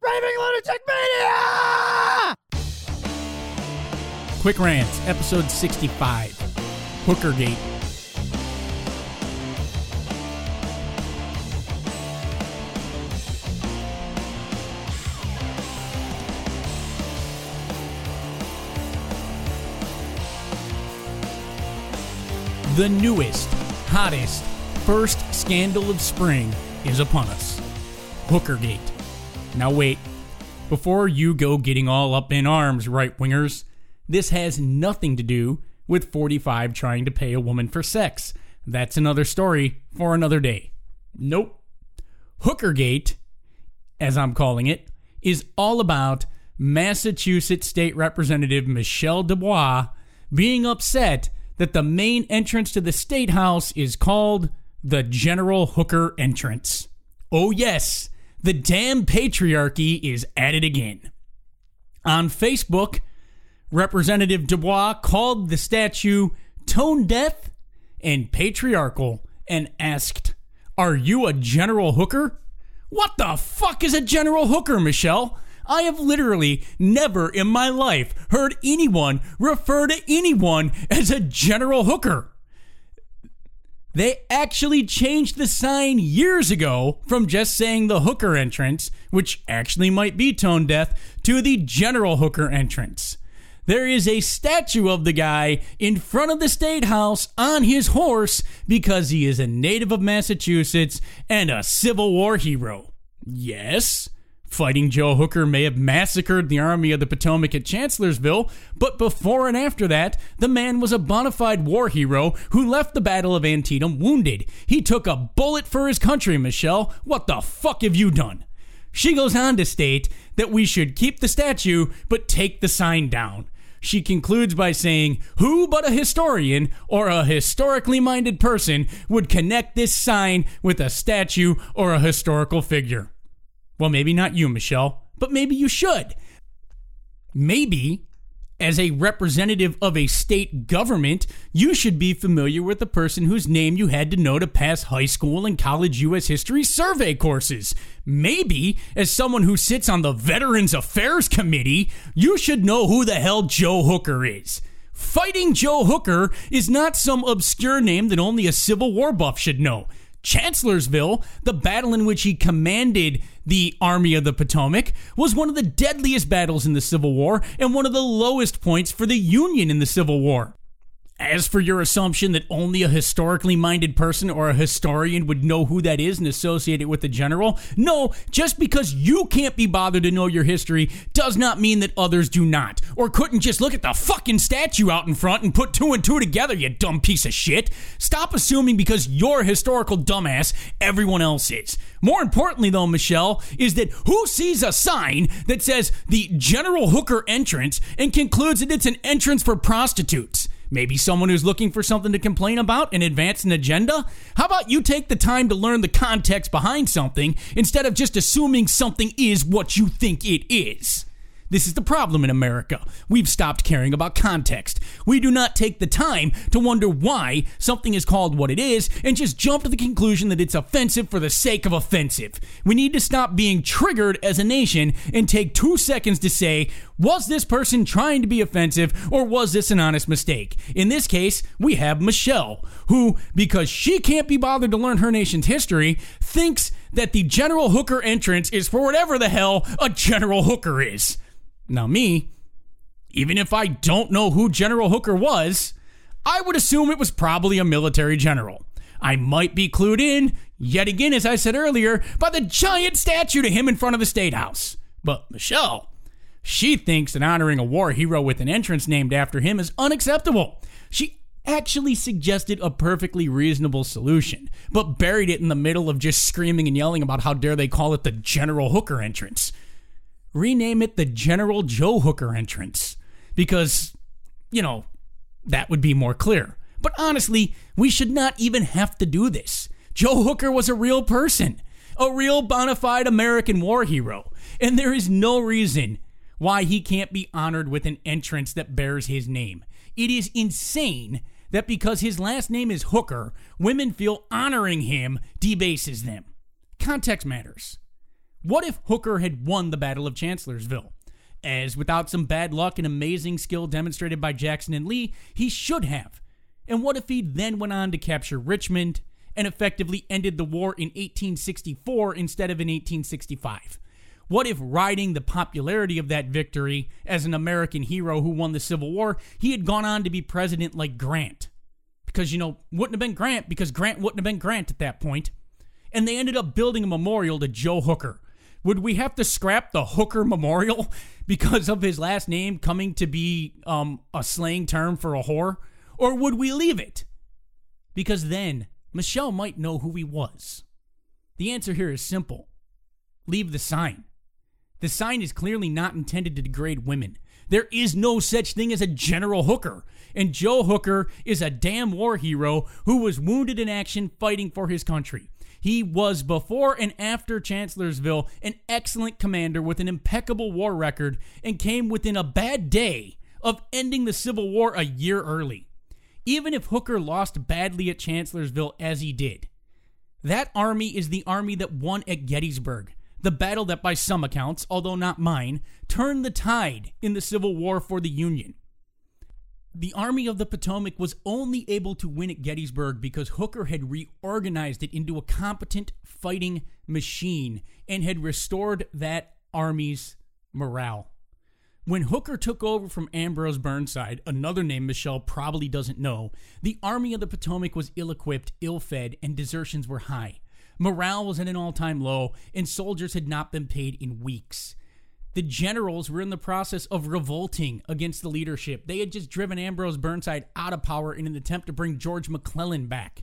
Raving Lunatic Media! Quick Rants, episode 65 Hookergate. The newest, hottest, first scandal of spring is upon us Hookergate. Now, wait. Before you go getting all up in arms, right wingers, this has nothing to do with 45 trying to pay a woman for sex. That's another story for another day. Nope. Hookergate, as I'm calling it, is all about Massachusetts State Representative Michelle Dubois being upset that the main entrance to the State House is called the General Hooker Entrance. Oh, yes, the damn patriarchy is at it again. On Facebook, Representative Dubois called the statue tone deaf and patriarchal and asked, Are you a General Hooker? What the fuck is a General Hooker, Michelle? I have literally never in my life heard anyone refer to anyone as a General Hooker. They actually changed the sign years ago from just saying the hooker entrance, which actually might be tone deaf, to the general hooker entrance. There is a statue of the guy in front of the state house on his horse because he is a native of Massachusetts and a Civil War hero. Yes, Fighting Joe Hooker may have massacred the Army of the Potomac at Chancellorsville, but before and after that, the man was a bona fide war hero who left the Battle of Antietam wounded. He took a bullet for his country, Michelle. What the fuck have you done? She goes on to state that we should keep the statue, but take the sign down. She concludes by saying, Who but a historian or a historically minded person would connect this sign with a statue or a historical figure? Well, maybe not you, Michelle, but maybe you should. Maybe, as a representative of a state government, you should be familiar with the person whose name you had to know to pass high school and college U.S. history survey courses. Maybe, as someone who sits on the Veterans Affairs Committee, you should know who the hell Joe Hooker is. Fighting Joe Hooker is not some obscure name that only a Civil War buff should know. Chancellorsville, the battle in which he commanded the Army of the Potomac, was one of the deadliest battles in the Civil War and one of the lowest points for the Union in the Civil War. As for your assumption that only a historically minded person or a historian would know who that is and associate it with the general, no, just because you can't be bothered to know your history does not mean that others do not, or couldn't just look at the fucking statue out in front and put two and two together, you dumb piece of shit. Stop assuming because you're a historical dumbass, everyone else is. More importantly, though, Michelle, is that who sees a sign that says the General Hooker entrance and concludes that it's an entrance for prostitutes? Maybe someone who's looking for something to complain about and advance an agenda? How about you take the time to learn the context behind something instead of just assuming something is what you think it is? This is the problem in America. We've stopped caring about context. We do not take the time to wonder why something is called what it is and just jump to the conclusion that it's offensive for the sake of offensive. We need to stop being triggered as a nation and take two seconds to say, was this person trying to be offensive or was this an honest mistake? In this case, we have Michelle, who, because she can't be bothered to learn her nation's history, thinks that the General Hooker entrance is for whatever the hell a General Hooker is. Now, me, even if I don't know who General Hooker was, I would assume it was probably a military general. I might be clued in, yet again, as I said earlier, by the giant statue to him in front of the State House. But Michelle, she thinks that honoring a war hero with an entrance named after him is unacceptable. She actually suggested a perfectly reasonable solution, but buried it in the middle of just screaming and yelling about how dare they call it the General Hooker entrance rename it the General Joe Hooker entrance because, you know, that would be more clear. But honestly, we should not even have to do this. Joe Hooker was a real person, a real bona fide American war hero, and there is no reason why he can't be honored with an entrance that bears his name. It is insane that because his last name is Hooker, women feel honoring him debases them. Context matters. What if Hooker had won the Battle of Chancellorsville? As without some bad luck and amazing skill demonstrated by Jackson and Lee, he should have. And what if he then went on to capture Richmond and effectively ended the war in 1864 instead of in 1865? What if, riding the popularity of that victory as an American hero who won the Civil War, he had gone on to be president like Grant? Because, you know, wouldn't have been Grant because Grant wouldn't have been Grant at that point. And they ended up building a memorial to Joe Hooker. Would we have to scrap the Hooker Memorial because of his last name coming to be um, a slang term for a whore? Or would we leave it? Because then Michelle might know who he was. The answer here is simple leave the sign. The sign is clearly not intended to degrade women. There is no such thing as a General Hooker. And Joe Hooker is a damn war hero who was wounded in action fighting for his country. He was before and after Chancellorsville an excellent commander with an impeccable war record and came within a bad day of ending the Civil War a year early. Even if Hooker lost badly at Chancellorsville as he did, that army is the army that won at Gettysburg the battle that, by some accounts, although not mine, turned the tide in the Civil War for the Union. The Army of the Potomac was only able to win at Gettysburg because Hooker had reorganized it into a competent fighting machine and had restored that army's morale. When Hooker took over from Ambrose Burnside, another name Michelle probably doesn't know, the Army of the Potomac was ill equipped, ill fed, and desertions were high. Morale was at an all time low, and soldiers had not been paid in weeks. The generals were in the process of revolting against the leadership. They had just driven Ambrose Burnside out of power in an attempt to bring George McClellan back.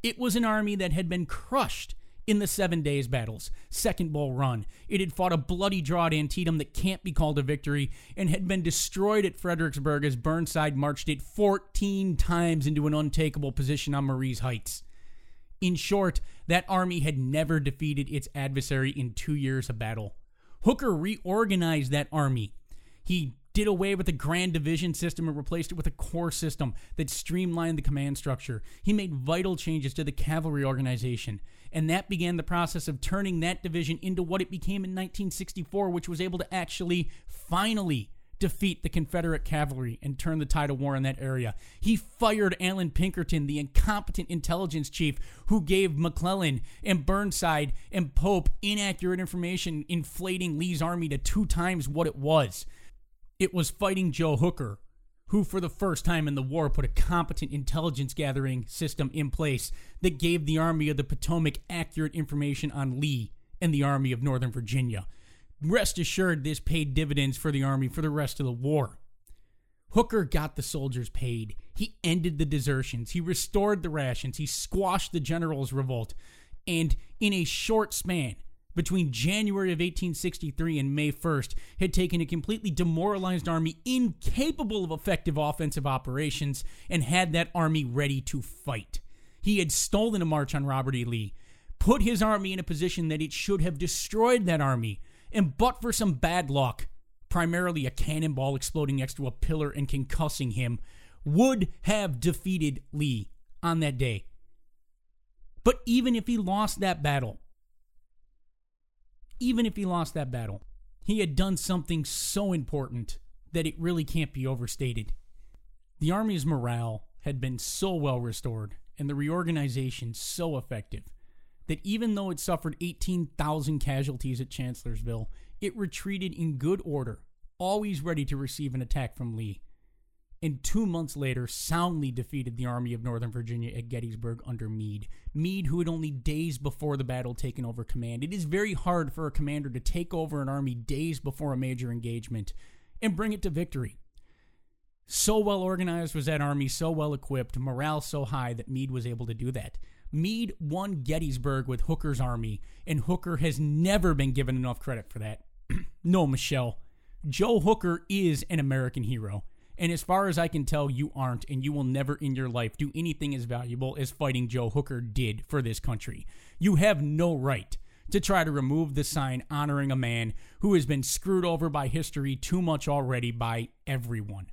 It was an army that had been crushed in the Seven Days battles, Second Bull Run. It had fought a bloody draw at Antietam that can't be called a victory and had been destroyed at Fredericksburg as Burnside marched it 14 times into an untakeable position on Marye's Heights. In short, that army had never defeated its adversary in two years of battle. Hooker reorganized that army. He did away with the grand division system and replaced it with a corps system that streamlined the command structure. He made vital changes to the cavalry organization, and that began the process of turning that division into what it became in 1964, which was able to actually finally defeat the Confederate cavalry and turn the tide of war in that area. He fired Allan Pinkerton, the incompetent intelligence chief who gave McClellan and Burnside and Pope inaccurate information, inflating Lee's army to two times what it was. It was fighting Joe Hooker, who, for the first time in the war, put a competent intelligence gathering system in place that gave the Army of the Potomac accurate information on Lee and the Army of Northern Virginia. Rest assured, this paid dividends for the Army for the rest of the war. Hooker got the soldiers paid. He ended the desertions. He restored the rations. He squashed the generals' revolt. And in a short span, between January of 1863 and May 1st, had taken a completely demoralized army incapable of effective offensive operations and had that army ready to fight. He had stolen a march on Robert E. Lee, put his army in a position that it should have destroyed that army and but for some bad luck, primarily a cannonball exploding next to a pillar and concussing him, would have defeated Lee on that day. But even if he lost that battle, even if he lost that battle, he had done something so important that it really can't be overstated. The Army's morale had been so well restored and the reorganization so effective that even though it suffered 18,000 casualties at Chancellorsville, it retreated in good order, always ready to receive an attack from Lee. And two months later, soundly defeated the Army of Northern Virginia at Gettysburg under Meade. Meade, who had only days before the battle taken over command. It is very hard for a commander to take over an army days before a major engagement and bring it to victory. So well organized was that army, so well equipped, morale so high that Meade was able to do that. Meade won Gettysburg with Hooker's army, and Hooker has never been given enough credit for that. no, Michelle. Joe Hooker is an American hero. And as far as I can tell, you aren't, and you will never in your life do anything as valuable as fighting Joe Hooker did for this country. You have no right to try to remove the sign honoring a man who has been screwed over by history too much already by everyone,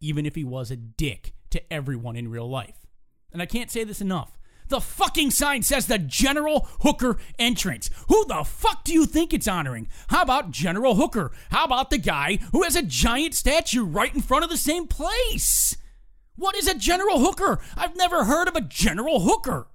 even if he was a dick to everyone in real life. And I can't say this enough. The fucking sign says the General Hooker entrance. Who the fuck do you think it's honoring? How about General Hooker? How about the guy who has a giant statue right in front of the same place? What is a General Hooker? I've never heard of a General Hooker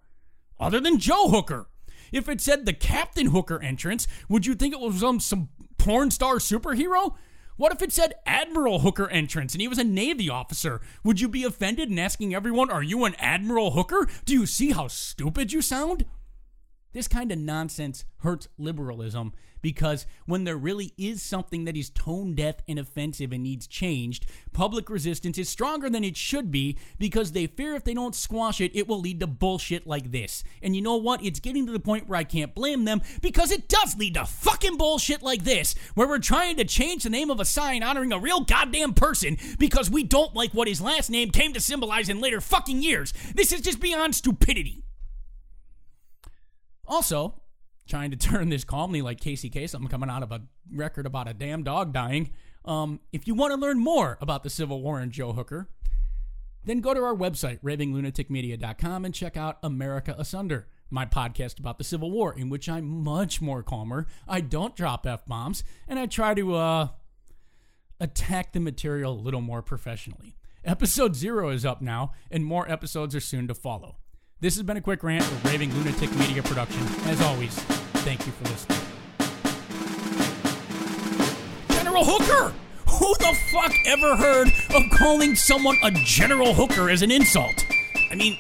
other than Joe Hooker. If it said the Captain Hooker entrance, would you think it was some, some porn star superhero? What if it said Admiral Hooker entrance and he was a Navy officer? Would you be offended and asking everyone, Are you an Admiral Hooker? Do you see how stupid you sound? This kind of nonsense hurts liberalism because when there really is something that is tone deaf and offensive and needs changed, public resistance is stronger than it should be because they fear if they don't squash it, it will lead to bullshit like this. And you know what? It's getting to the point where I can't blame them because it does lead to fucking bullshit like this, where we're trying to change the name of a sign honoring a real goddamn person because we don't like what his last name came to symbolize in later fucking years. This is just beyond stupidity. Also, trying to turn this calmly like Casey Kasem coming out of a record about a damn dog dying. Um, if you want to learn more about the Civil War and Joe Hooker, then go to our website, ravinglunaticmedia.com, and check out America Asunder, my podcast about the Civil War, in which I'm much more calmer. I don't drop F bombs, and I try to uh, attack the material a little more professionally. Episode zero is up now, and more episodes are soon to follow. This has been a quick rant of Raving Lunatic Media Production. As always, thank you for listening. General Hooker! Who the fuck ever heard of calling someone a General Hooker as an insult? I mean,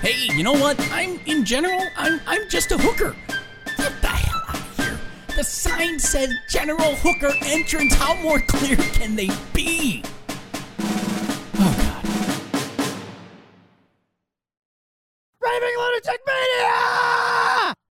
hey, you know what? I'm, in general, I'm, I'm just a hooker. Get the hell out of here. The sign says General Hooker entrance. How more clear can they be?